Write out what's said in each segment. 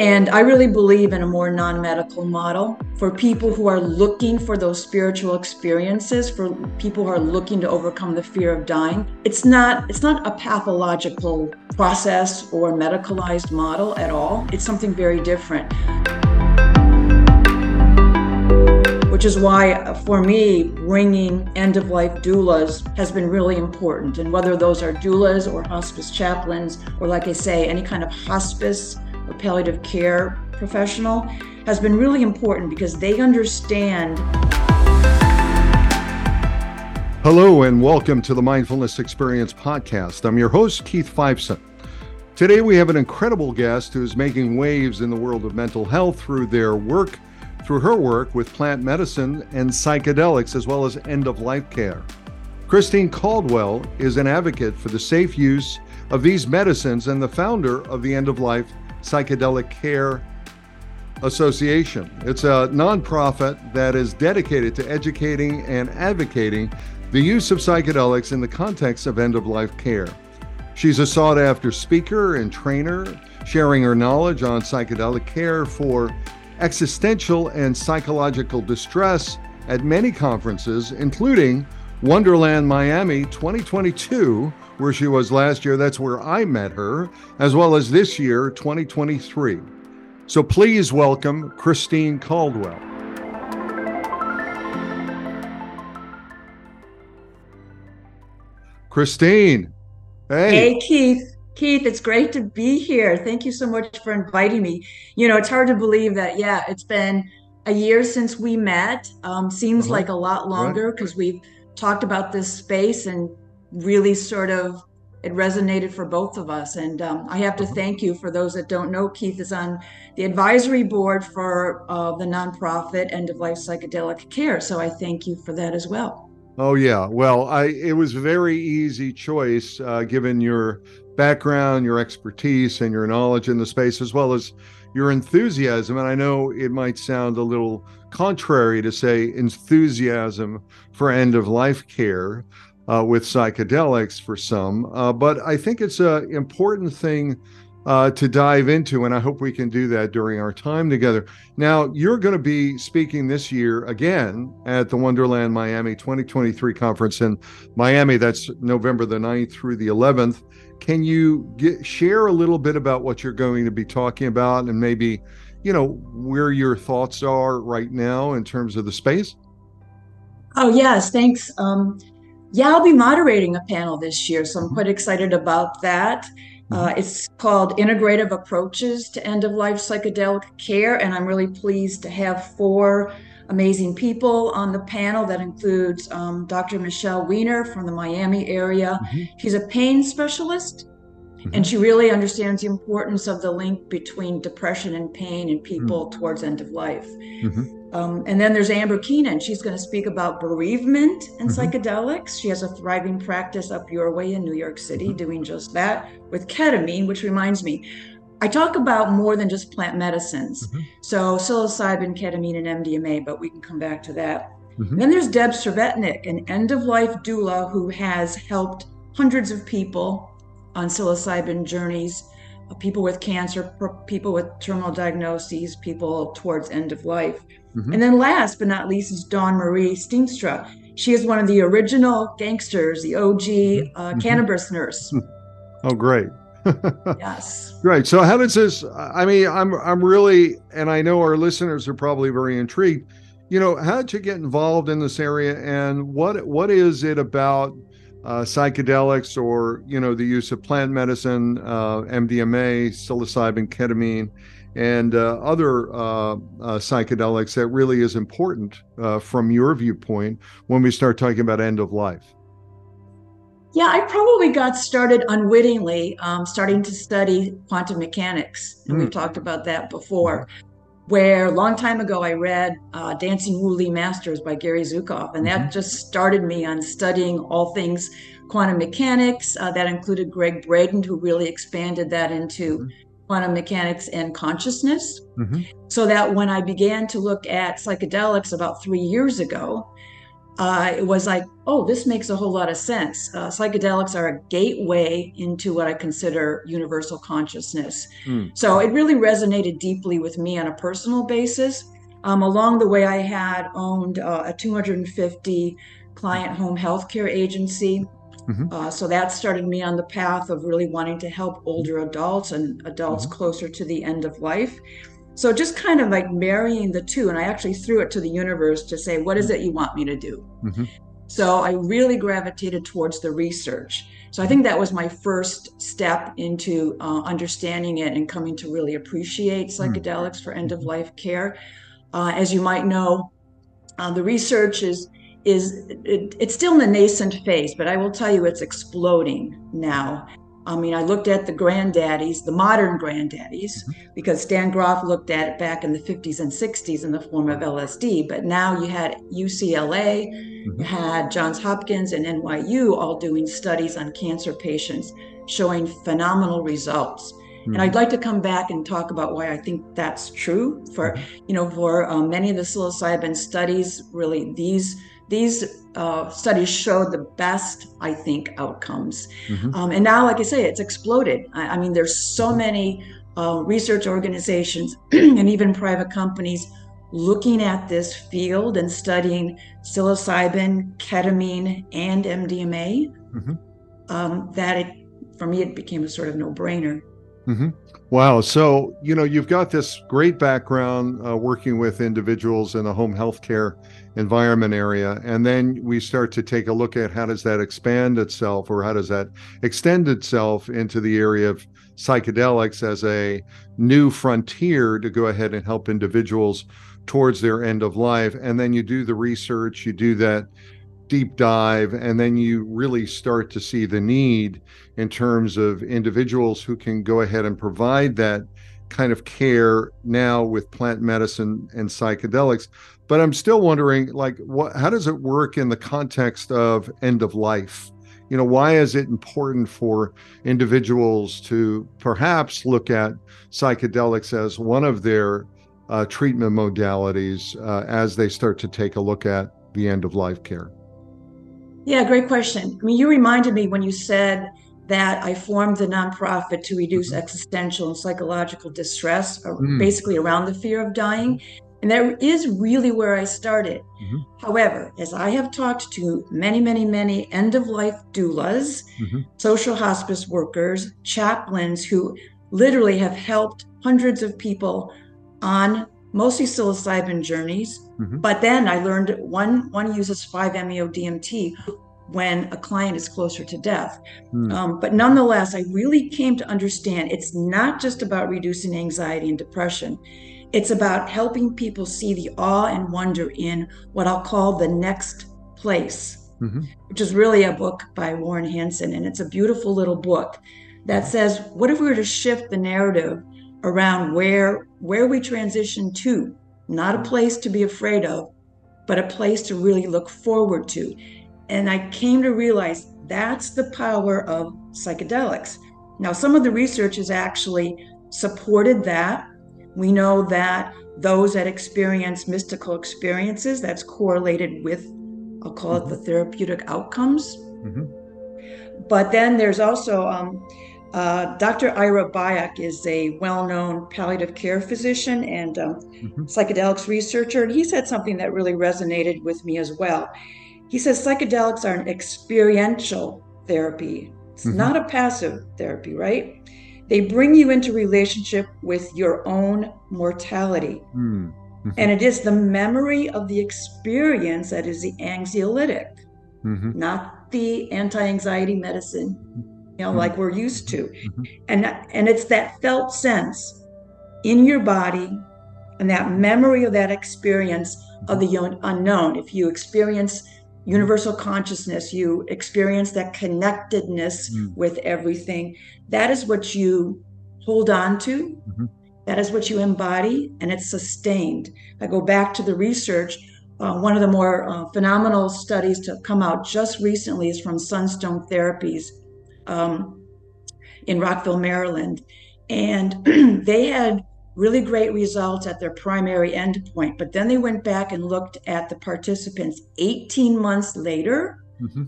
And I really believe in a more non medical model for people who are looking for those spiritual experiences, for people who are looking to overcome the fear of dying. It's not, it's not a pathological process or medicalized model at all. It's something very different. Which is why, uh, for me, bringing end of life doulas has been really important. And whether those are doulas or hospice chaplains, or like I say, any kind of hospice palliative care professional has been really important because they understand. Hello, and welcome to the Mindfulness Experience podcast. I'm your host, Keith Fiveson. Today, we have an incredible guest who is making waves in the world of mental health through their work, through her work with plant medicine and psychedelics, as well as end of life care. Christine Caldwell is an advocate for the safe use of these medicines and the founder of the End of Life Psychedelic Care Association. It's a nonprofit that is dedicated to educating and advocating the use of psychedelics in the context of end of life care. She's a sought after speaker and trainer, sharing her knowledge on psychedelic care for existential and psychological distress at many conferences, including Wonderland Miami 2022 where she was last year. That's where I met her, as well as this year, 2023. So please welcome Christine Caldwell. Christine. Hey. Hey, Keith. Keith, it's great to be here. Thank you so much for inviting me. You know, it's hard to believe that, yeah, it's been a year since we met. Um, seems uh-huh. like a lot longer because right. we've talked about this space and really sort of it resonated for both of us. And um, I have to uh-huh. thank you for those that don't know. Keith is on the advisory board for uh, the nonprofit End of Life Psychedelic Care. So I thank you for that as well. Oh yeah, well, I it was a very easy choice uh, given your background, your expertise, and your knowledge in the space, as well as your enthusiasm. And I know it might sound a little contrary to say enthusiasm for end of life care, uh, with psychedelics for some. Uh, but I think it's an important thing uh, to dive into, and I hope we can do that during our time together. Now, you're going to be speaking this year again at the Wonderland Miami 2023 conference in Miami. That's November the 9th through the 11th. Can you get, share a little bit about what you're going to be talking about and maybe, you know, where your thoughts are right now in terms of the space? Oh, yes. Thanks. Um, yeah, I'll be moderating a panel this year, so I'm quite excited about that. Uh, mm-hmm. it's called Integrative Approaches to End of Life Psychedelic Care, and I'm really pleased to have four amazing people on the panel. That includes um, Dr. Michelle Weiner from the Miami area. Mm-hmm. She's a pain specialist, mm-hmm. and she really understands the importance of the link between depression and pain in people mm-hmm. towards end of life. Um, and then there's Amber Keenan. She's going to speak about bereavement and mm-hmm. psychedelics. She has a thriving practice up your way in New York City mm-hmm. doing just that with ketamine, which reminds me, I talk about more than just plant medicines. Mm-hmm. So psilocybin, ketamine, and MDMA, but we can come back to that. Mm-hmm. Then there's Deb Cervetnik, an end of life doula who has helped hundreds of people on psilocybin journeys uh, people with cancer, people with terminal diagnoses, people towards end of life. Mm-hmm. And then last but not least is Dawn Marie Steenstra. She is one of the original gangsters, the OG mm-hmm. uh, mm-hmm. cannabis nurse. Oh, great. yes. Right. So how does this I mean, I'm I'm really and I know our listeners are probably very intrigued. You know, how did you get involved in this area and what what is it about uh, psychedelics or you know the use of plant medicine, uh, MDMA, psilocybin, ketamine, and uh, other uh, uh, psychedelics that really is important uh, from your viewpoint when we start talking about end of life. Yeah, I probably got started unwittingly, um, starting to study quantum mechanics, and mm. we've talked about that before where a long time ago I read uh, Dancing Wu Li Masters by Gary Zukav, and that mm-hmm. just started me on studying all things quantum mechanics. Uh, that included Gregg Braden, who really expanded that into mm-hmm. Quantum mechanics and consciousness. Mm-hmm. So that when I began to look at psychedelics about three years ago, uh, it was like, oh, this makes a whole lot of sense. Uh, psychedelics are a gateway into what I consider universal consciousness. Mm. So it really resonated deeply with me on a personal basis. Um, along the way, I had owned uh, a 250 client home healthcare agency. Mm-hmm. Uh, so that started me on the path of really wanting to help older adults and adults mm-hmm. closer to the end of life. So just kind of like marrying the two. And I actually threw it to the universe to say, what is it you want me to do? Mm-hmm. So I really gravitated towards the research. So I think that was my first step into uh, understanding it and coming to really appreciate hmm. psychedelics for end of mm-hmm. life care. Uh, as you might know, uh, the research is is it, it's still in the nascent phase, but I will tell you it's exploding now. I mean, I looked at the granddaddies, the modern granddaddies, mm-hmm. because Stan Grof looked at it back in the 50s and 60s in the form of LSD. But now you had UCLA, mm-hmm. you had Johns Hopkins, and NYU all doing studies on cancer patients showing phenomenal results. Mm-hmm. And I'd like to come back and talk about why I think that's true. For, mm-hmm. you know, for um, many of the psilocybin studies, really these these uh, studies showed the best, I think, outcomes. Mm-hmm. Um, and now, like I say, it's exploded. I, I mean, there's so many uh, research organizations and even private companies looking at this field and studying psilocybin, ketamine, and MDMA. Mm-hmm. Um, that it, for me, it became a sort of no-brainer. Mm-hmm. Wow. So, you know, you've got this great background uh, working with individuals in the home healthcare environment area. And then we start to take a look at how does that expand itself or how does that extend itself into the area of psychedelics as a new frontier to go ahead and help individuals towards their end of life. And then you do the research, you do that deep dive, and then you really start to see the need in terms of individuals who can go ahead and provide that kind of care now with plant medicine and psychedelics. But i'm still wondering like what how does it work in the context of end of life? You know why is it important for individuals to perhaps look at psychedelics as one of their uh, treatment modalities uh, as they start to take a look at the end of life care yeah great question i mean you reminded me when you said that I formed the nonprofit to reduce mm-hmm. existential and psychological distress, mm. basically around the fear of dying. And that is really where I started. Mm-hmm. However, as I have talked to many, many, many end of life doulas, mm-hmm. social hospice workers, chaplains who literally have helped hundreds of people on mostly psilocybin journeys. Mm-hmm. But then I learned one one uses 5-MeO DMT when a client is closer to death. Mm. Um, but nonetheless, I really came to understand it's not just about reducing anxiety and depression. It's about helping people see the awe and wonder in what I'll call the next place, mm-hmm. which is really a book by Warren Hanson. And it's a beautiful little book that says, what if we were to shift the narrative around where where we transition to, not a place to be afraid of, but a place to really look forward to. And I came to realize that's the power of psychedelics. Now, some of the research has actually supported that. We know that those that experience mystical experiences, that's correlated with, I'll call it the mm-hmm. therapeutic outcomes. Mm-hmm. But then there's also um, uh, Dr. Ira Byock is a well-known palliative care physician and um, mm-hmm. psychedelics researcher, and he said something that really resonated with me as well. He says psychedelics are an experiential therapy. It's mm-hmm. not a passive therapy, right? They bring you into relationship with your own mortality. Mm-hmm. And it is the memory of the experience that is the anxiolytic, mm-hmm. not the anti-anxiety medicine, you know, mm-hmm. like we're used to. Mm-hmm. And and it's that felt sense in your body and that memory of that experience of the unknown. If you experience universal consciousness, you experience that connectedness mm. with everything. That is what you hold on to. Mm-hmm. That is what you embody, and it's sustained. I go back to the research. Uh, one of the more uh, phenomenal studies to come out just recently is from Sunstone Therapies um, in Rockville, Maryland. And they had really great results at their primary endpoint. But then they went back and looked at the participants 18 months later. Mm-hmm.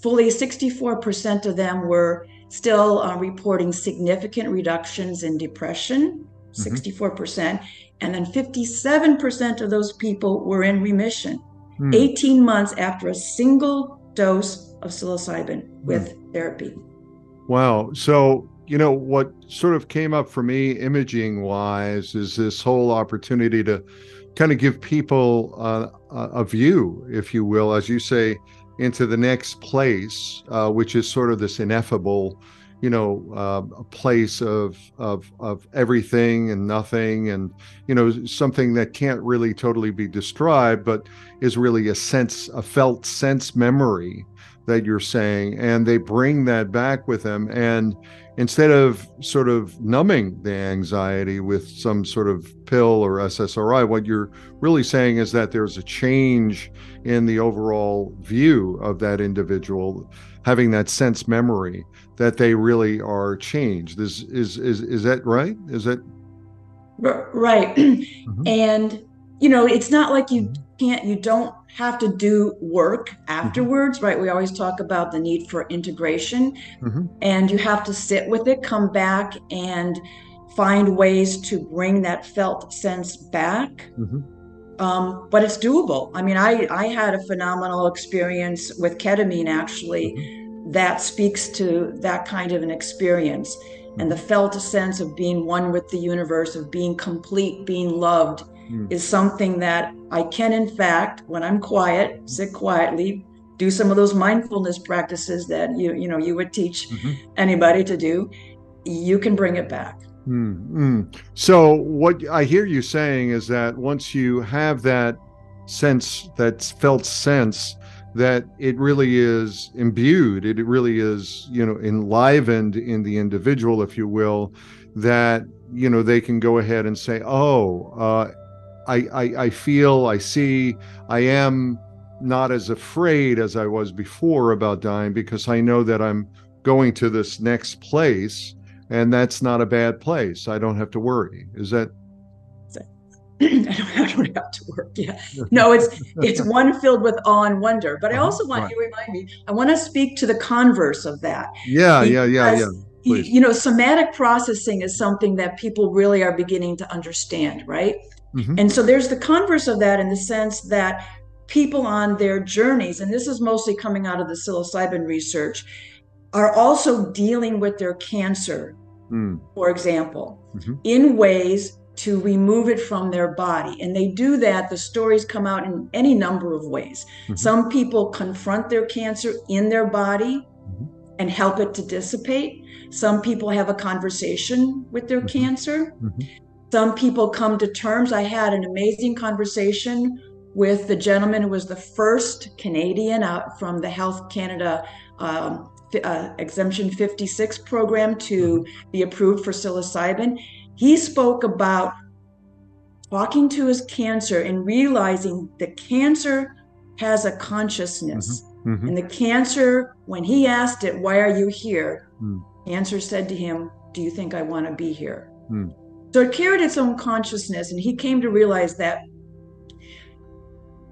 Fully 64% of them were still uh, reporting significant reductions in depression, mm-hmm. 64%. And then 57% of those people were in remission mm. 18 months after a single dose of psilocybin with mm. therapy. Wow. So, you know, what sort of came up for me imaging wise is this whole opportunity to kind of give people uh, a view, if you will, as you say, into the next place, uh, which is sort of this ineffable you know uh, a place of of of everything and nothing and you know something that can't really totally be described but is really a sense a felt sense memory that you're saying and they bring that back with them and instead of sort of numbing the anxiety with some sort of pill or SSRI what you're really saying is that there's a change in the overall view of that individual having that sense memory that they really are changed. Is is is is that right? Is that right? Mm-hmm. And you know, it's not like you mm-hmm. can't you don't have to do work mm-hmm. afterwards, mm-hmm. right? We always talk about the need for integration mm-hmm. and you have to sit with it, come back and find ways to bring that felt sense back. Mm-hmm. Um, but it's doable. I mean, I, I had a phenomenal experience with ketamine actually mm-hmm that speaks to that kind of an experience and the felt sense of being one with the universe of being complete being loved mm. is something that i can in fact when i'm quiet sit quietly do some of those mindfulness practices that you you know you would teach mm-hmm. anybody to do you can bring it back mm-hmm. so what i hear you saying is that once you have that sense that felt sense that it really is imbued, it really is, you know, enlivened in the individual, if you will, that, you know, they can go ahead and say, oh, uh, I, I, I feel, I see, I am not as afraid as I was before about dying because I know that I'm going to this next place and that's not a bad place. I don't have to worry. Is that I don't, I don't have to work. Yeah. No, it's it's one filled with awe and wonder. But I uh-huh. also want right. you to remind me, I want to speak to the converse of that. Yeah, yeah, yeah, yeah. Please. You know, somatic processing is something that people really are beginning to understand, right? Mm-hmm. And so there's the converse of that in the sense that people on their journeys, and this is mostly coming out of the psilocybin research, are also dealing with their cancer, mm. for example, mm-hmm. in ways to remove it from their body. And they do that. The stories come out in any number of ways. Mm-hmm. Some people confront their cancer in their body mm-hmm. and help it to dissipate. Some people have a conversation with their mm-hmm. cancer. Mm-hmm. Some people come to terms. I had an amazing conversation with the gentleman who was the first Canadian out from the Health Canada um, uh, Exemption 56 program to be approved for psilocybin he spoke about talking to his cancer and realizing the cancer has a consciousness. Mm-hmm. Mm-hmm. And the cancer, when he asked it, Why are you here? Mm. Cancer said to him, Do you think I want to be here? Mm. So it carried its own consciousness, and he came to realize that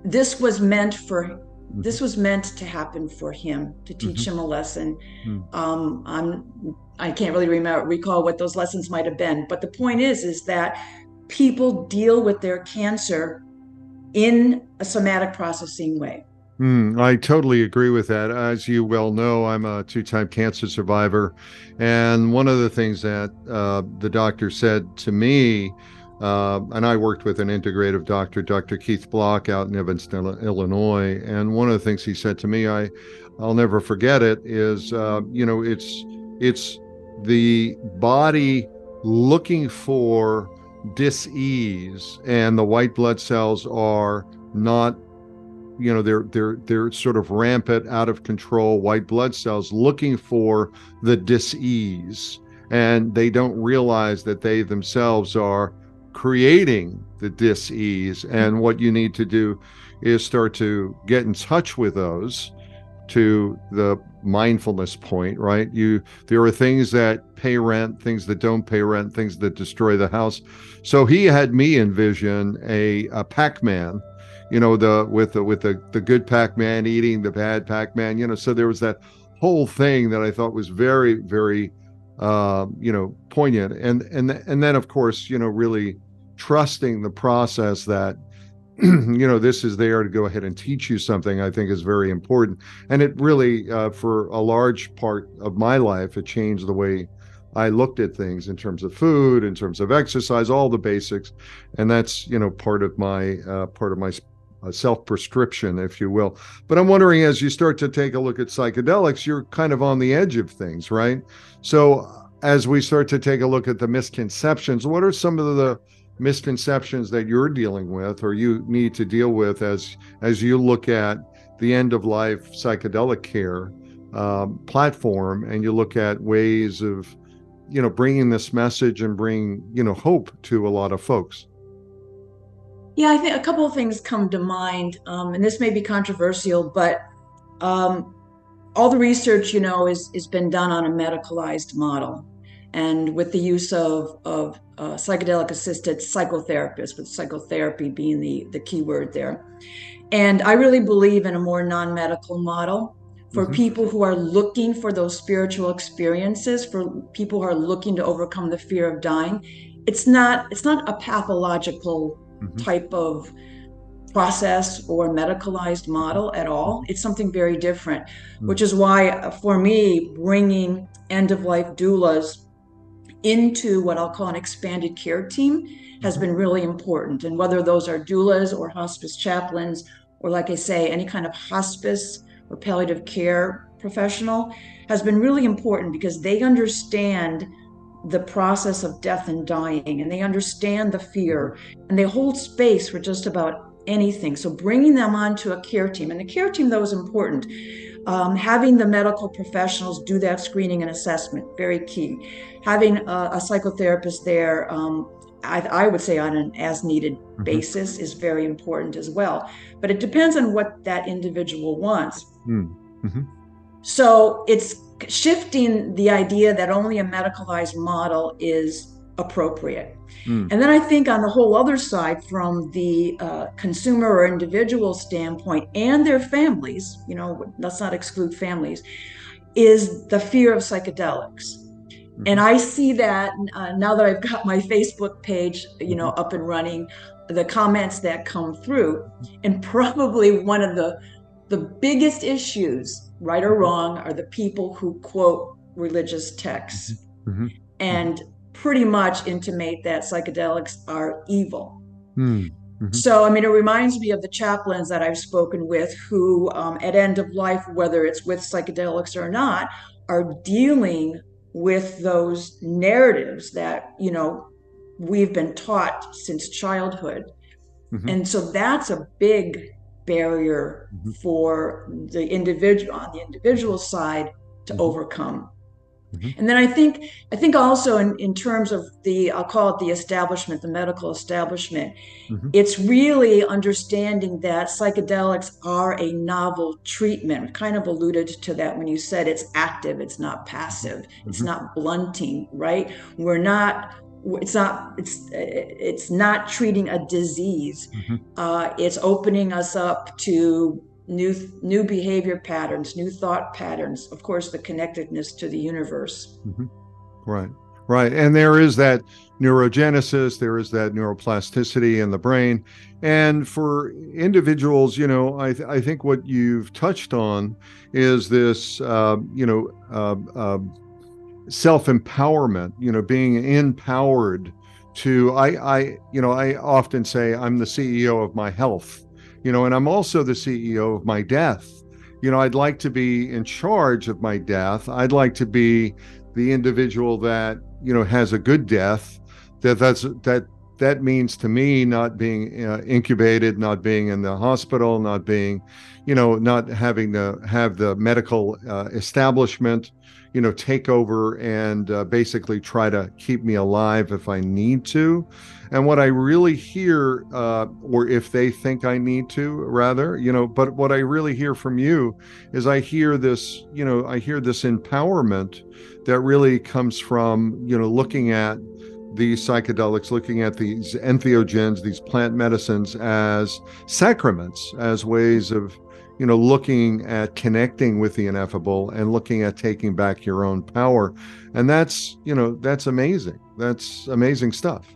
this was meant for this was meant to happen for him to teach mm-hmm. him a lesson. Mm. Um, I'm I can't really remember recall what those lessons might have been, but the point is is that people deal with their cancer in a somatic processing way. Mm, I totally agree with that. As you well know, I'm a two time cancer survivor. And one of the things that uh, the doctor said to me, uh, and I worked with an integrative doctor, Dr. Keith Block, out in Evanston, Illinois. And one of the things he said to me, I, I'll never forget it, is, uh, you know, it's, it's the body looking for dis-ease and the white blood cells are not you know they're they're they're sort of rampant out of control white blood cells looking for the dis-ease. And they don't realize that they themselves are creating the dis-ease. And mm-hmm. what you need to do is start to get in touch with those to the mindfulness point right? You there are things that pay rent, things that don't pay rent, things that destroy the house. So he had me envision a, a Pac-Man, you know, the with the with the the good Pac-Man eating the bad Pac-Man, you know. So there was that whole thing that I thought was very very uh, you know poignant, and and and then of course you know really trusting the process that you know this is there to go ahead and teach you something i think is very important and it really uh, for a large part of my life it changed the way i looked at things in terms of food in terms of exercise all the basics and that's you know part of my uh, part of my uh, self prescription if you will. But i'm wondering as you start to take a look at psychedelics you're kind of on the edge of things right? So as we start to take a look at the misconceptions what are some of the misconceptions that you're dealing with or you need to deal with as as you look at the end of life psychedelic care um, platform and you look at ways of you know bringing this message and bring you know hope to a lot of folks yeah i think a couple of things come to mind um, and this may be controversial but um, all the research you know is has been done on a medicalized model and with the use of, of uh, psychedelic assisted psychotherapists, with psychotherapy being the, the key word there. And I really believe in a more non medical model for mm-hmm. people who are looking for those spiritual experiences, for people who are looking to overcome the fear of dying. It's not it's not a pathological mm-hmm. type of process or medicalized model at all. It's something very different, mm-hmm. which is why uh, for me bringing end of life doulas into what I'll call an expanded care team has mm-hmm. been really important. And whether those are doulas or hospice chaplains, or like I say, any kind of hospice or palliative care professional, has been really important because they understand the process of death and dying and they understand the fear and they hold space for just about anything. So bringing them onto a care team, and the care team, though, is important um, having the medical professionals do that screening and assessment, very key. Having a, a psychotherapist there, um, I, I, would say on an as needed mm-hmm. basis, is very important as well. But it depends on what that individual wants. Mm, mm-hmm. So it's shifting the idea that only a medicalized model is appropriate. Mm. And then I think on the whole other side, from the uh, consumer or individual standpoint and their families, you know, let's not exclude families, is the fear of psychedelics. Mm-hmm. And I see that uh, now that I've got my Facebook page, you know, mm-hmm. up and running, the comments that come through, and probably one of the the biggest issues, right or mm-hmm. wrong, are the people who quote religious texts. Mm-hmm. And pretty much intimate that psychedelics are evil. Mm. Mm-hmm. So, I mean, it reminds me of the chaplains that I've spoken with who, um, at end of life, whether it's with psychedelics or not, are dealing with those narratives that, you know, we've been taught since childhood. Mm-hmm. And so that's a big barrier mm-hmm. for the individual on the individual side to mm-hmm. overcome. Mm-hmm. And then I think I think also in, in terms of the I'll call it the establishment, the medical establishment, mm-hmm. it's really understanding that psychedelics are a novel treatment. Kind of alluded to that when you said it's active, it's not passive, mm-hmm. it's not blunting, right? We're not it's not it's it's not treating a disease. Mm-hmm. Uh, it's opening us up to new new behavior patterns, new thought patterns, of course, the connectedness to the universe. Mm-hmm. Right, right, and there is that neurogenesis, there is that neuroplasticity in the brain, and for individuals, you know, I th- I think what you've touched on is this, uh, you know. Uh, uh, self empowerment you know being empowered to I I you know I often say I'm the CEO of my health you know, and I'm also the CEO of my death. You know, I'd like to be in charge of my death. I'd like to be the individual that, you know, has a good death. That that's that that means to me not being uh, incubated, not being in the hospital, not being, you know, not having to have the medical uh, establishment, you know, take over and uh, basically try to keep me alive if I need to. And what I really hear, uh, or if they think I need to, rather, you know, but what I really hear from you is I hear this, you know, I hear this empowerment that really comes from, you know, looking at these psychedelics, looking at these entheogens, these plant medicines as sacraments, as ways of, you know, looking at connecting with the ineffable and looking at taking back your own power. And that's, you know, that's amazing. That's amazing stuff.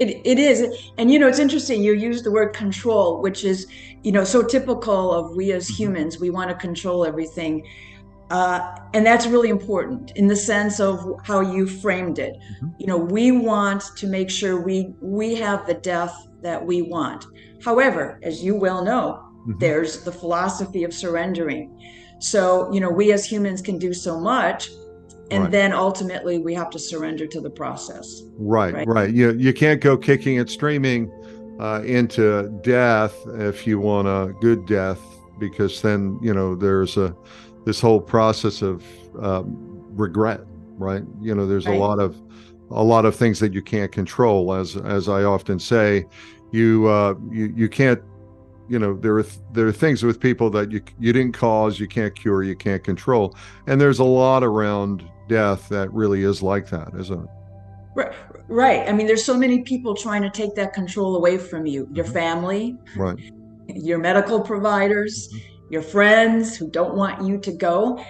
It, it is. And, you know, it's interesting. You use the word control, which is, you know, so typical of we as mm-hmm. humans. We want to control everything. Uh, and that's really important in the sense of how you framed it. Mm-hmm. You know, we want to make sure we we have the death that we want. However, as you well know, mm-hmm. there's the philosophy of surrendering. So, you know, we as humans can do so much, and right. then ultimately we have to surrender to the process right right, right. you you can't go kicking and screaming uh, into death if you want a good death because then you know there's a this whole process of um, regret right you know there's right. a lot of a lot of things that you can't control as as i often say you uh you you can't you know there are there are things with people that you you didn't cause you can't cure you can't control and there's a lot around death that really is like that, isn't it? Right. Right. I mean, there's so many people trying to take that control away from you. Your mm-hmm. family, right? Your medical providers, mm-hmm. your friends who don't want you to go.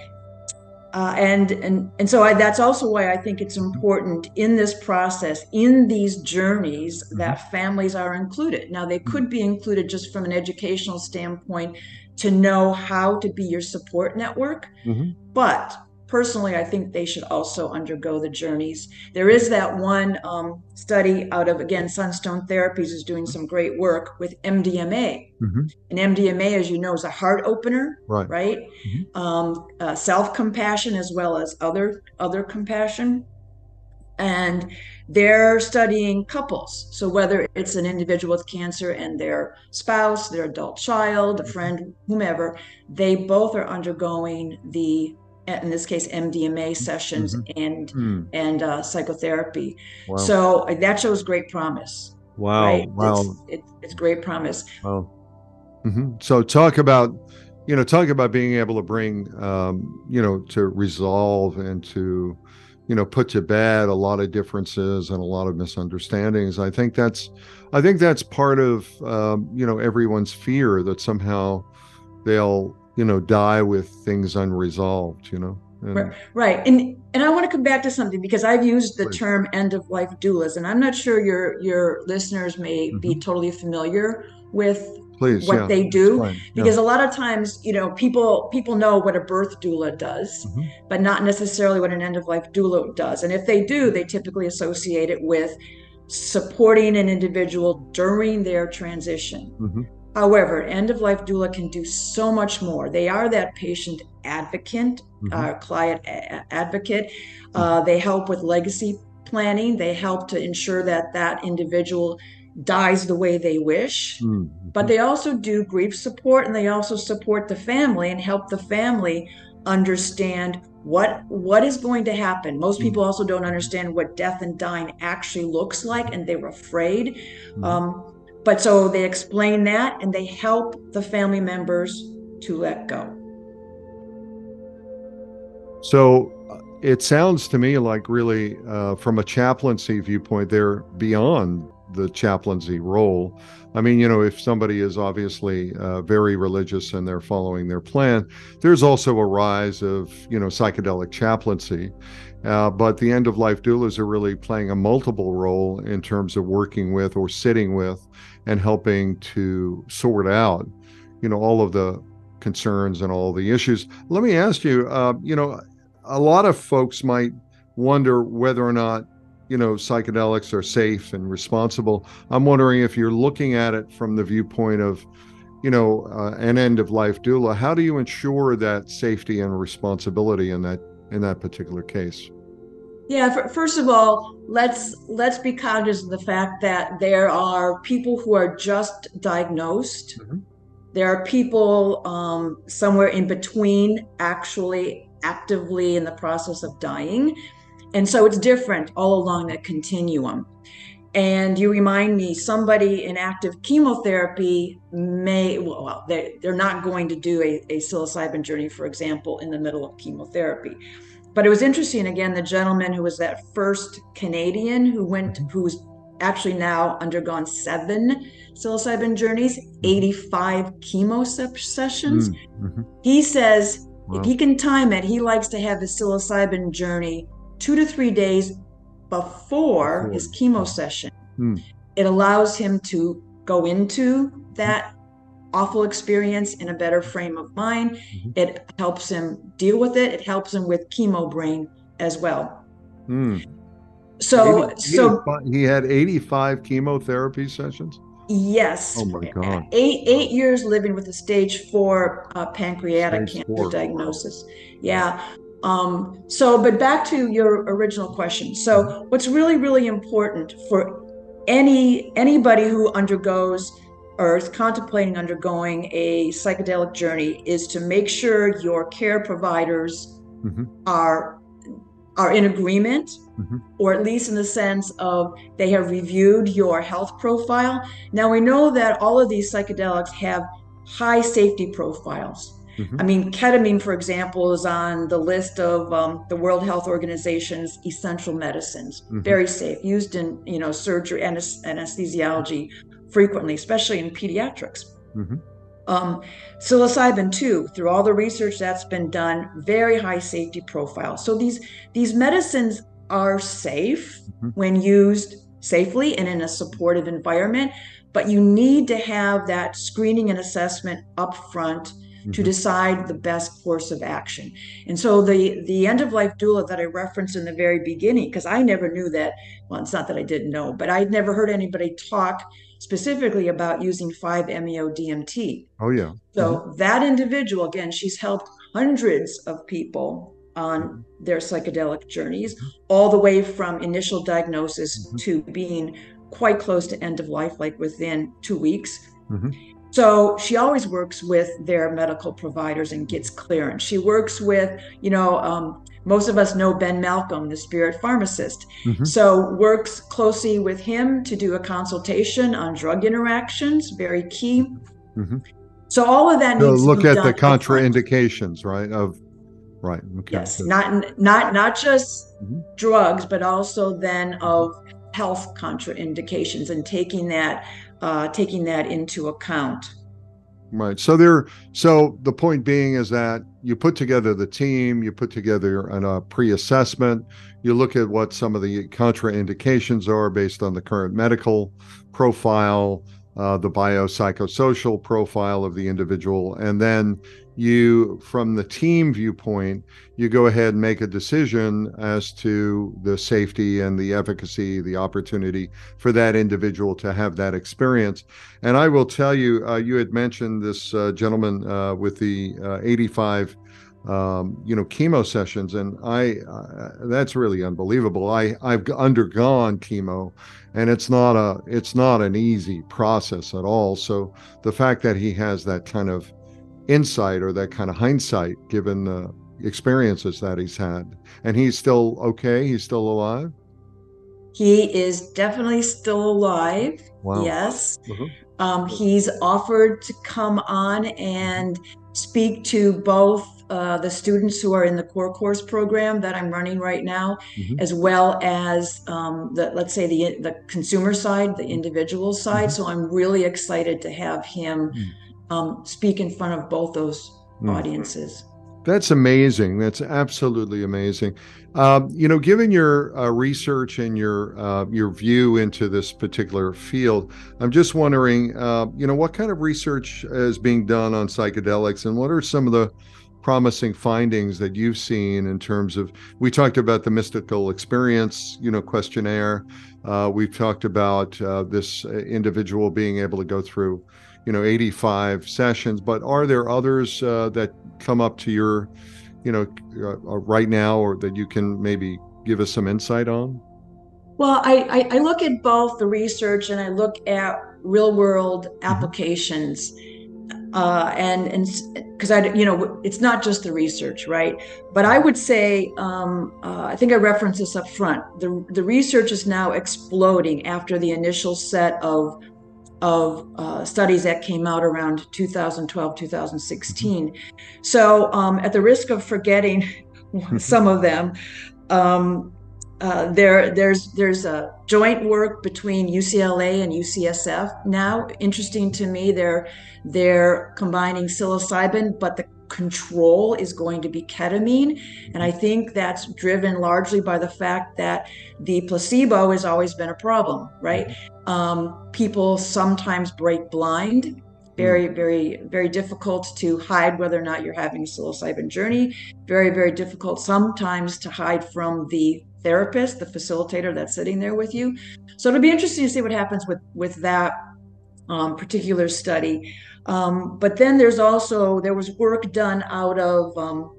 Uh, and and and so I, that's also why I think it's important in this process, in these journeys, mm-hmm. that families are included. Now they could be included just from an educational standpoint to know how to be your support network, mm-hmm. but personally, I think they should also undergo the journeys. There is that one um, study out of, again, Sunstone Therapies is doing some great work with MDMA. Mm-hmm. And MDMA, as you know, is a heart opener, right? right? Mm-hmm. Um, uh, Self compassion as well as other other compassion. And they're studying couples. So whether it's an individual with cancer and their spouse, their adult child, a friend, whomever, they both are undergoing the in this case MDMA sessions mm-hmm. and mm. and uh, psychotherapy. Wow. So uh, that shows great promise. Wow! Right? Wow! It's, it, it's great promise. Wow. Mm-hmm. So talk about you know talk about being able to bring um, you know to resolve and to you know put to bed a lot of differences and a lot of misunderstandings. I think that's I think that's part of um, you know everyone's fear that somehow they'll you know die with things unresolved you know and, right and and i want to come back to something because i've used the please. term end of life doulas and i'm not sure your your listeners may mm-hmm. be totally familiar with please, what yeah, they do because yeah. a lot of times you know people people know what a birth doula does mm-hmm. but not necessarily what an end of life doula does and if they do they typically associate it with supporting an individual during their transition mm-hmm. However, end of life doula can do so much more. They are that patient advocate, mm-hmm. uh, client a- advocate. Uh, they help with legacy planning. They help to ensure that that individual dies the way they wish. Mm-hmm. But they also do grief support and they also support the family and help the family understand what what is going to happen. Most mm-hmm. people also don't understand what death and dying actually looks like and they're afraid. Mm-hmm. Um, but so they explain that and they help the family members to let go. So uh, it sounds to me like really uh, from a chaplaincy viewpoint, they're beyond the chaplaincy role. I mean, you know, if somebody is obviously uh, very religious and they're following their plan, there's also a rise of, you know, psychedelic chaplaincy. Uh, but the end of life doulas are really playing a multiple role in terms of working with or sitting with and helping to sort out, you know, all of the concerns and all the issues. Let me ask you, uh, you know, a lot of folks might wonder whether or not, you know, psychedelics are safe and responsible. I'm wondering if you're looking at it from the viewpoint of, you know, uh, an end of life doula. How do you ensure that safety and responsibility in that in that particular case? Yeah, first of all, let's let's be cognizant of the fact that there are people who are just diagnosed. Mm-hmm. There are people um, somewhere in between actually actively in the process of dying. And so it's different all along that continuum. And you remind me, somebody in active chemotherapy may, well, they, they're not going to do a, a psilocybin journey, for example, in the middle of chemotherapy. But it was interesting, again, the gentleman who was that first Canadian who went, mm-hmm. who's actually now undergone seven psilocybin journeys, 85 chemo sessions. Mm-hmm. He says wow. if he can time it, he likes to have his psilocybin journey two to three days before his chemo session. Mm. It allows him to go into that awful experience in a better frame of mind. Mm-hmm. It helps him deal with it. It helps him with chemo brain as well. Mm. So, 80, so he had 85 chemotherapy sessions. Yes. Oh my God. Eight eight years living with a stage four uh, pancreatic stage cancer four. diagnosis. Yeah. Um, so, but back to your original question. So, what's really, really important for any anybody who undergoes or is contemplating undergoing a psychedelic journey is to make sure your care providers mm-hmm. are are in agreement mm-hmm. or at least in the sense of they have reviewed your health profile now we know that all of these psychedelics have high safety profiles Mm-hmm. I mean, ketamine, for example, is on the list of um, the World Health Organization's essential medicines. Mm-hmm. Very safe, used in you know surgery and anesthesiology frequently, especially in pediatrics. Mm-hmm. Um, psilocybin too, through all the research that's been done, very high safety profile. So these these medicines are safe mm-hmm. when used safely and in a supportive environment, but you need to have that screening and assessment up front mm-hmm. to decide the best course of action. And so the the end of life doula that I referenced in the very beginning, because I never knew that. Well, it's not that I didn't know, but I'd never heard anybody talk specifically about using 5-MeO DMT. Oh yeah. So mm-hmm. that individual, again, she's helped hundreds of people on mm-hmm. their psychedelic journeys, all the way from initial diagnosis mm-hmm. to being quite close to end of life, like within two weeks. Mm-hmm. So she always works with their medical providers and gets clearance. She works with, you know, um, most of us know Ben Malcolm, the spirit pharmacist. Mm-hmm. So works closely with him to do a consultation on drug interactions, very key. Mm-hmm. So all of that so look at the contraindications, right? Of right. Okay. Yes, not not not just mm-hmm. drugs, but also then of health contraindications and taking that uh, taking that into account. Right. So there. So the point being is that you put together the team, you put together a uh, pre-assessment, you look at what some of the contraindications are based on the current medical profile, uh, the biopsychosocial profile of the individual, and then you from the team viewpoint you go ahead and make a decision as to the safety and the efficacy the opportunity for that individual to have that experience. And i will tell you uh, you had mentioned this uh, gentleman uh, with the uh, 85 um, you know chemo sessions and i uh, that's really unbelievable. I i've undergone chemo and it's not a it's not an easy process at all. So the fact that he has that kind of insight or that kind of hindsight given the experiences that he's had. And he's still okay? He's still alive? He is definitely still alive. Wow. Yes. Mm-hmm. Um, he's offered to come on and speak to both uh, the students who are in the core course program that I'm running right now, mm-hmm. as well as um, the let's say the the consumer side, the individual side. Mm-hmm. So I'm really excited to have him mm um, speak in front of both those mm. audiences. That's amazing. That's absolutely amazing. Uh, you know, given your uh, research and your uh, your view into this particular field, I'm just wondering, uh, you know, what kind of research is being done on psychedelics, and what are some of the promising findings that you've seen in terms of? We talked about the mystical experience, you know, questionnaire. Uh, we've talked about uh, this individual being able to go through you know 85 sessions but are there others uh, that come up to your you know uh, uh, right now or that you can maybe give us some insight on well I, I, I look at both the research and i look at real world mm-hmm. applications uh, and and because I you know it's not just the research, right? But I would say um, uh, I think I referenced this up front. The the research is now exploding after the initial set of of uh, studies that came out around 2012 2016. So um, at the risk of forgetting some of them. Um, uh, there, there's there's a joint work between UCLA and UCSF now. Interesting to me, they're they're combining psilocybin, but the control is going to be ketamine, and I think that's driven largely by the fact that the placebo has always been a problem, right? Um, people sometimes break blind. Very very very difficult to hide whether or not you're having a psilocybin journey. Very very difficult sometimes to hide from the therapist, the facilitator that's sitting there with you. So it'll be interesting to see what happens with with that um, particular study. Um, but then there's also there was work done out of um,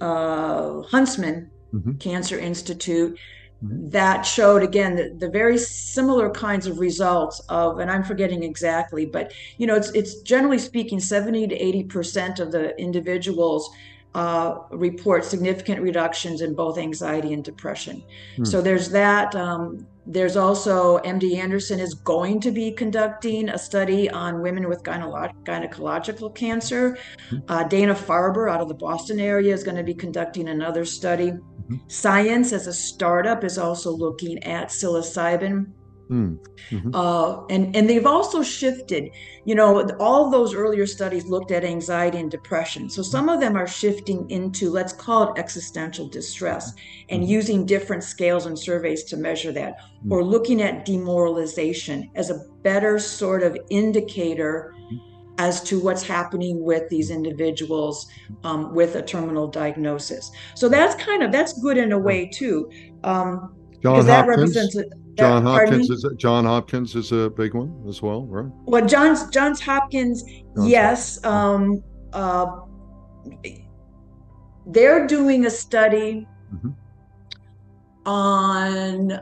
uh, Huntsman mm-hmm. Cancer Institute mm-hmm. that showed again the, the, very similar kinds of results of and i'm forgetting exactly but you know it's it's generally speaking 70 to 80 percent of the individuals uh, report significant reductions in both anxiety and depression. Hmm. So there's that. Um, there's also MD Anderson is going to be conducting a study on women with gynecological cancer. Hmm. Uh, Dana Farber out of the Boston area is going to be conducting another study. Hmm. Psyence as a startup is also looking at psilocybin Mm. hmm Uh, and and they've also shifted. You know, all those earlier studies looked at anxiety and depression. So some of them are shifting into let's call it existential distress, and mm-hmm. using different scales and surveys to measure that, mm-hmm. or looking at demoralization as a better sort of indicator mm-hmm. as to what's happening with these individuals um, with a terminal diagnosis. So that's kind of that's good in a way too. Um, John that Hopkins. represents a, John Hopkins is a, John Hopkins is a big one as well, right? Well, Johns Johns Hopkins, Johns yes. Um, uh, they're doing a study mm-hmm. on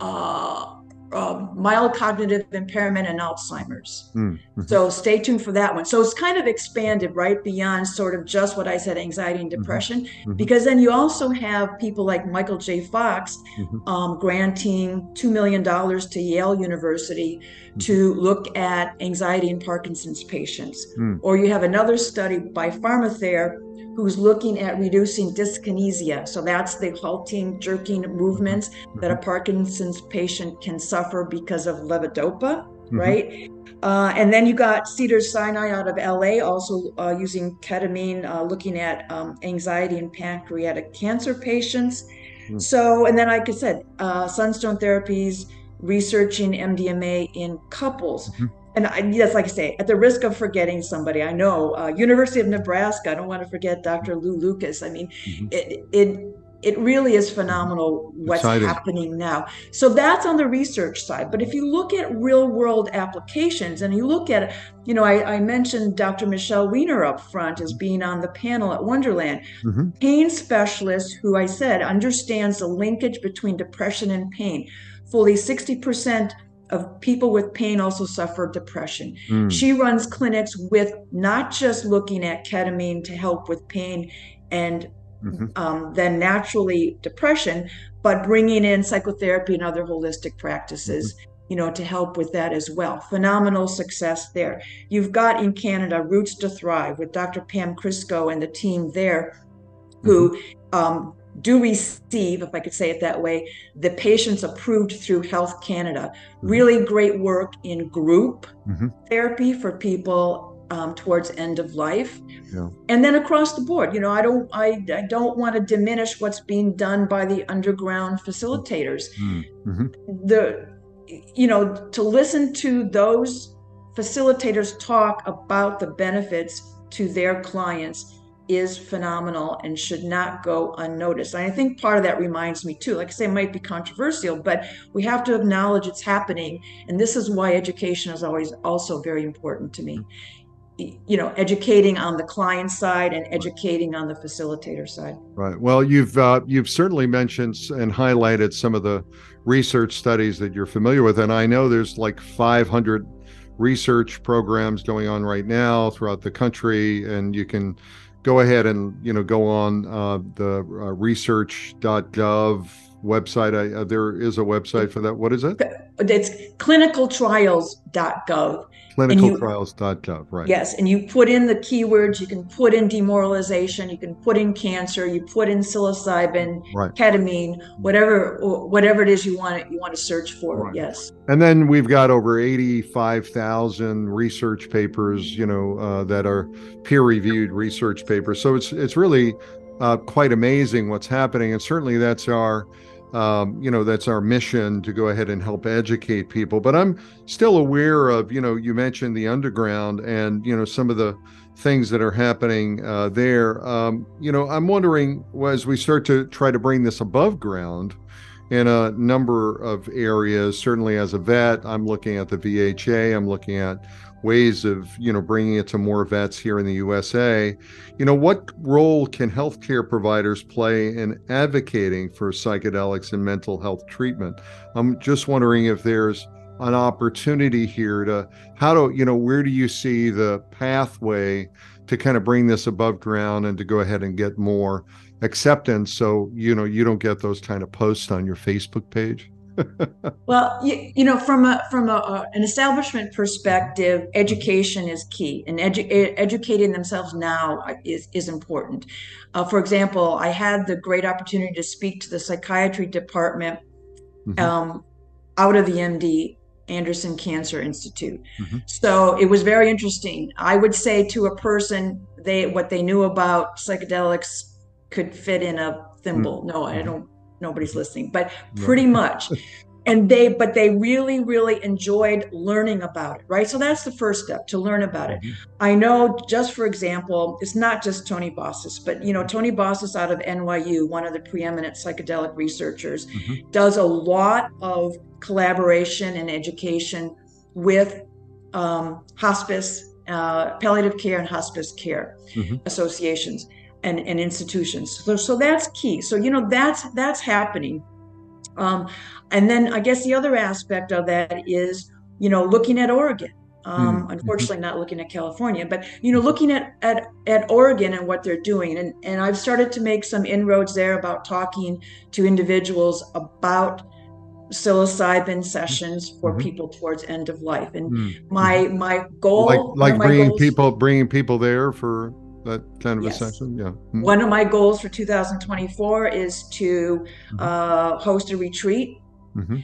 uh, uh, mild cognitive impairment and Alzheimer's. Mm-hmm. So stay tuned for that one. So it's kind of expanded right beyond sort of just what I said, anxiety and mm-hmm. depression, mm-hmm. because then you also have people like Michael J. Fox mm-hmm. um, granting $2 million to Yale University. To look at anxiety in Parkinson's patients. Mm. Or you have another study by PharmaTher who's looking at reducing dyskinesia. So that's the halting, jerking movements mm-hmm. that a Parkinson's patient can suffer because of levodopa, mm-hmm. right? Uh, and then you got Cedars-Sinai out of LA, also uh, using ketamine, uh, looking at um, anxiety in pancreatic cancer patients. Mm-hmm. So, and then, like I said, uh, Sunstone Therapies researching MDMA in couples. Mm-hmm and I, yes, like I say, at the risk of forgetting somebody, I know uh, University of Nebraska. I don't want to forget Dr. Lou Lucas. I mean, mm-hmm. it it it really is phenomenal what's Exciting. happening now. So that's on the research side. But if you look at real world applications and you look at, you know, I, I mentioned Dr. Michelle Weiner up front as being on the panel at Wonderland. Mm-hmm. Pain specialist who I said understands the linkage between depression and pain. Fully 60% of people with pain also suffer depression. Mm. She runs clinics with not just looking at ketamine to help with pain and mm-hmm. um, then naturally depression, but bringing in psychotherapy and other holistic practices. Mm-hmm. You know, to help with that as well. Phenomenal success there. You've got in Canada Roots to Thrive with Dr. Pam Kryskow and the team there, who mm-hmm. um, do receive, if I could say it that way, the patients approved through Health Canada. Mm-hmm. Really great work in group mm-hmm. therapy for people um, towards end of life, yeah. and then across the board. You know, I don't, I, I don't want to diminish what's being done by the underground facilitators. Mm-hmm. The, you know, to listen to those facilitators talk about the benefits to their clients is phenomenal and should not go unnoticed. And I think part of that reminds me too, like I say, it might be controversial, but we have to acknowledge it's happening. And this is why education is always also very important to me. You know, educating on the client side and educating on the facilitator side. Right. Well, you've uh, you've certainly mentioned and highlighted some of the research studies that you're familiar with, and I know there's like 500 research programs going on right now throughout the country, and you can go ahead and you know go on uh, the uh, research.gov website. I, uh, there is a website for that. What is it? It's clinicaltrials.gov. Clinicaltrials.gov, right. Yes, and you put in the keywords, you can put in demoralization, you can put in cancer, you put in psilocybin, right. ketamine, whatever whatever it is you want you want to search for. Right. Yes. And then we've got over 85,000 research papers, you know, uh, that are peer-reviewed research papers. So it's it's really uh, quite amazing what's happening, and certainly that's our um, you know that's our mission to go ahead and help educate people. But i'm still aware of you know you mentioned the underground and you know some of the things that are happening uh, there. Um, you know i'm wondering as we start to try to bring this above ground in a number of areas certainly as a vet i'm looking at the vha i'm looking at ways of you know bringing it to more vets here in the USA. You know, what role can healthcare providers play in advocating for psychedelics and mental health treatment? I'm just wondering if there's an opportunity here to how do you know where do you see the pathway to kind of bring this above ground and to go ahead and get more acceptance so you know you don't get those kind of posts on your Facebook page? Well, you, you, know, from a from a, an establishment perspective, education is key, and edu- educating themselves now is is important. Uh, for example, I had the great opportunity to speak to the psychiatry department mm-hmm. um, out of the MD Anderson Cancer Institute. Mm-hmm. So it was very interesting. I would say to a person, they what they knew about psychedelics could fit in a thimble. Mm-hmm. No, I don't nobody's listening, but pretty much. And they, but they really, really enjoyed learning about it, right? So that's the first step to learn about it. Mm-hmm. I know, just for example, it's not just Tony Bossis, but you know, Tony Bossis out of NYU, one of the preeminent psychedelic researchers, mm-hmm. does a lot of collaboration and education with um, hospice, uh, palliative care, and hospice care mm-hmm. associations and, and institutions. So, so that's key. So you know that's that's happening. Um, and then I guess the other aspect of that is you know looking at Oregon. Um, mm-hmm. Unfortunately, not looking at California, but you know, looking at, at at Oregon and what they're doing, and and I've started to make some inroads there about talking to individuals about psilocybin sessions for mm-hmm. people towards end of life. And mm-hmm. my my goal, like, like bringing goals, people bringing people there for that kind of yes. a session? Yeah. Mm-hmm. One of my goals for 2024 is to mm-hmm. uh, host a retreat. Mm-hmm.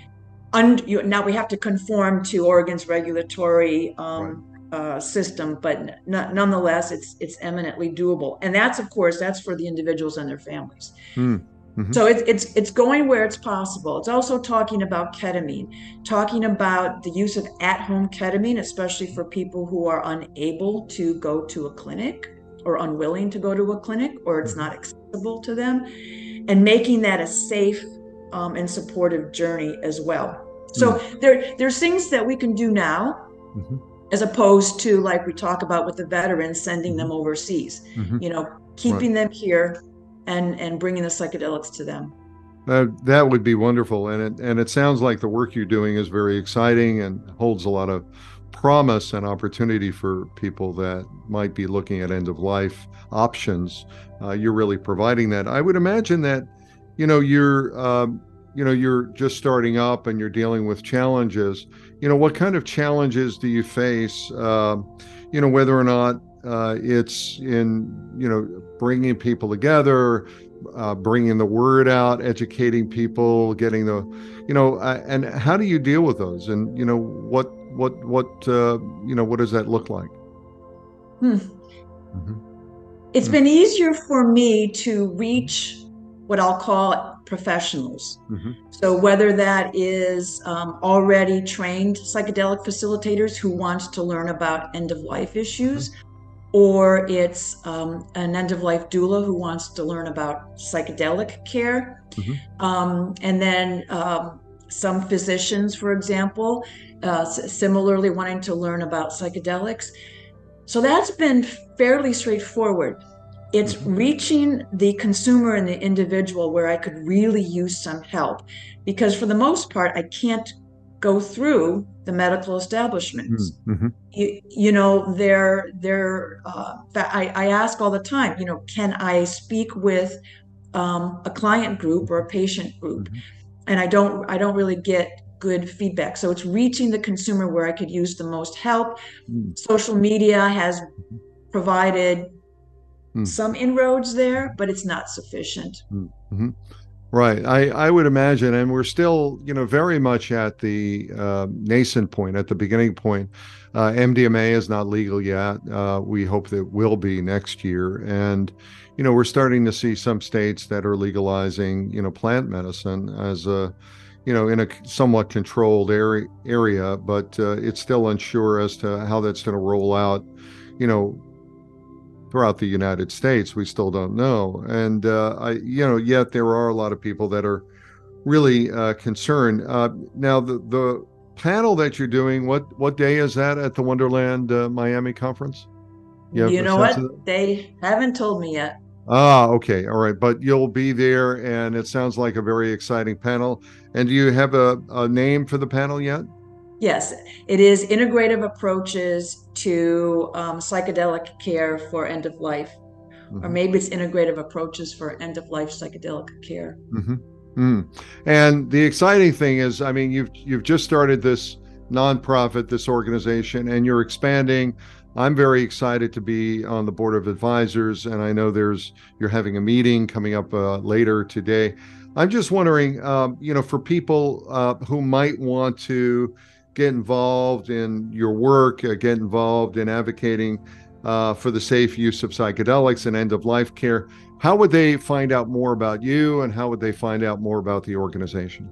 Und- you, now we have to conform to Oregon's regulatory um, right. uh, system, but n- nonetheless, it's it's eminently doable. And that's, of course, that's for the individuals and their families. Mm. Mm-hmm. So it's it's it's going where it's possible. It's also talking about ketamine, talking about the use of at-home ketamine, especially for people who are unable to go to a clinic or unwilling to go to a clinic or it's not accessible to them and making that a safe um, and supportive journey as well so mm there there's things that we can do now mm-hmm. as opposed to like we talk about with the veterans sending them mm-hmm. overseas mm-hmm. you know keeping right. them here and and bringing the psychedelics to them that that would be wonderful and it and it sounds like the work you're doing is very exciting and holds a lot of promise and opportunity for people that might be looking at end of life options. Uh, you're really providing that. I would imagine that, you know, you're, um, you know, you're just starting up and you're dealing with challenges. You know, what kind of challenges do you face? Uh, you know, whether or not uh, it's in, you know, bringing people together, uh, bringing the word out, educating people, getting the, you know, uh, and how do you deal with those? And you know, what what what uh, you know what does that look like? Hmm. Mm-hmm. It's mm-hmm. been easier for me to reach what I'll call professionals. Mm-hmm. So whether that is um, already trained psychedelic facilitators who want to learn about end of life issues, mm-hmm. or it's um, an end of life doula who wants to learn about psychedelic care, mm-hmm. um, and then um, some physicians, for example, uh, similarly wanting to learn about psychedelics. So that's been fairly straightforward. It's mm-hmm. reaching the consumer and the individual where I could really use some help. Because for the most part, I can't go through the medical establishments. Mm-hmm. You, you know, they're they're. Uh, I, I ask all the time. You know, can I speak with um, a client group or a patient group? Mhm. And I don't I don't really get good feedback. So it's reaching the consumer where I could use the most help. Mm. Social media has provided Mm. some inroads there, but it's not sufficient. hmm Right. I, I would imagine, and we're still, you know, very much at the uh, nascent point, at the beginning point. Uh, MDMA is not legal yet. Uh, we hope that it will be next year. And, you know, we're starting to see some states that are legalizing, you know, plant medicine as a, you know, in a somewhat controlled area, area but uh, it's still unsure as to how that's going to roll out, you know, throughout the United States. We still don't know, and uh, I, you know, yet there are a lot of people that are really uh, concerned. Uh, now, the the panel that you're doing, what what day is that at the Wonderland uh, Miami conference? You, a know what? They haven't told me yet. Ah, okay, all right, but you'll be there, and it sounds like a very exciting panel. And do you have a, a name for the panel yet? Yes, it is integrative approaches to um, psychedelic care for end of life, or Mhm. maybe it's integrative approaches for end of life psychedelic care. hmm Mm. And the exciting thing is, I mean, you've you've just started this nonprofit, this organization, and you're expanding. I'm very excited to be on the board of advisors, and I know there's you're having a meeting coming up uh, later today. I'm just wondering, um, you know, for people uh, who might want to get involved in your work, uh, get involved in advocating uh, for the safe use of psychedelics and end of life care. How would they find out more about you and how would they find out more about the organization?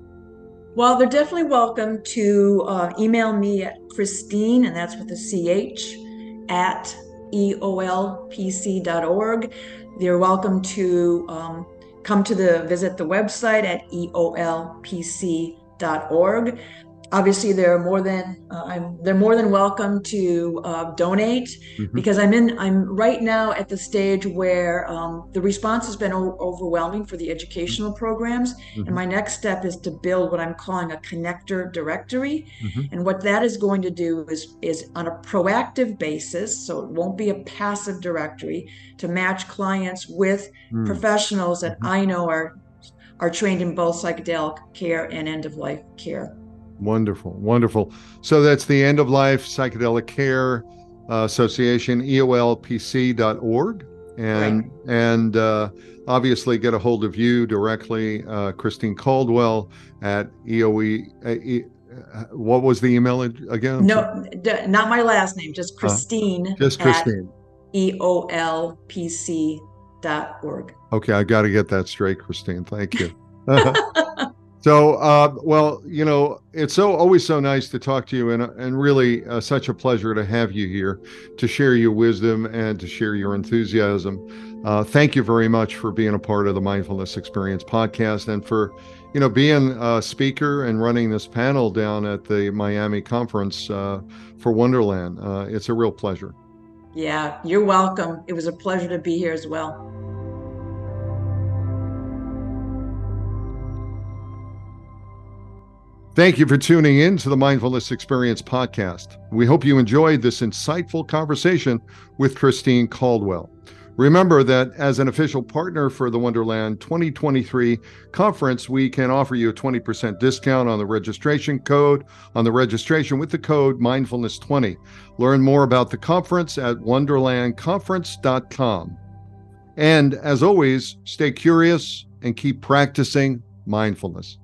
Well, they're definitely welcome to uh, email me at Christine, and that's with a CH, at eolpc.org. They're welcome to um, come to the visit the website at eolpc.org. Obviously, they're more than uh, I'm, they're more than welcome to uh, donate Mhm. because I'm in I'm right now at the stage where um, the response has been o- overwhelming for the educational programs, Mhm. and my next step is to build what I'm calling a connector directory. Mhm. And what that is going to do is is on a proactive basis, so it won't be a passive directory, to match clients with Mm. professionals that Mhm. I know are are trained in both psychedelic care and end of life care. Wonderful, wonderful. So that's the End of Life Psychedelic Care uh, Association, eolpc.org. And and uh, obviously get a hold of you directly, uh, Christine Caldwell at EOE. Uh, e, uh, what was the email again? No, d- not my last name, just Christine. just Christine. Eolpc.org. Okay, I got to get that straight, Christine. Thank you. so, uh, well, you know, it's so always so nice to talk to you, and and really uh, such a pleasure to have you here to share your wisdom and to share your enthusiasm. Uh, thank you very much for being a part of the Mindfulness Experience podcast and for, you know, being a speaker and running this panel down at the Miami conference uh, for Wonderland. Uh, it's a real pleasure. Yeah, you're welcome. It was a pleasure to be here as well. Thank you for tuning in to the Mindfulness Experience podcast. We hope you enjoyed this insightful conversation with Christine Caldwell. Remember that as an official partner for the Wonderland 2023 conference, we can offer you a 20% discount on the registration code, on the registration with the code mindfulness20. Learn more about the conference at wonderlandconference.com. And as always, stay curious and keep practicing mindfulness.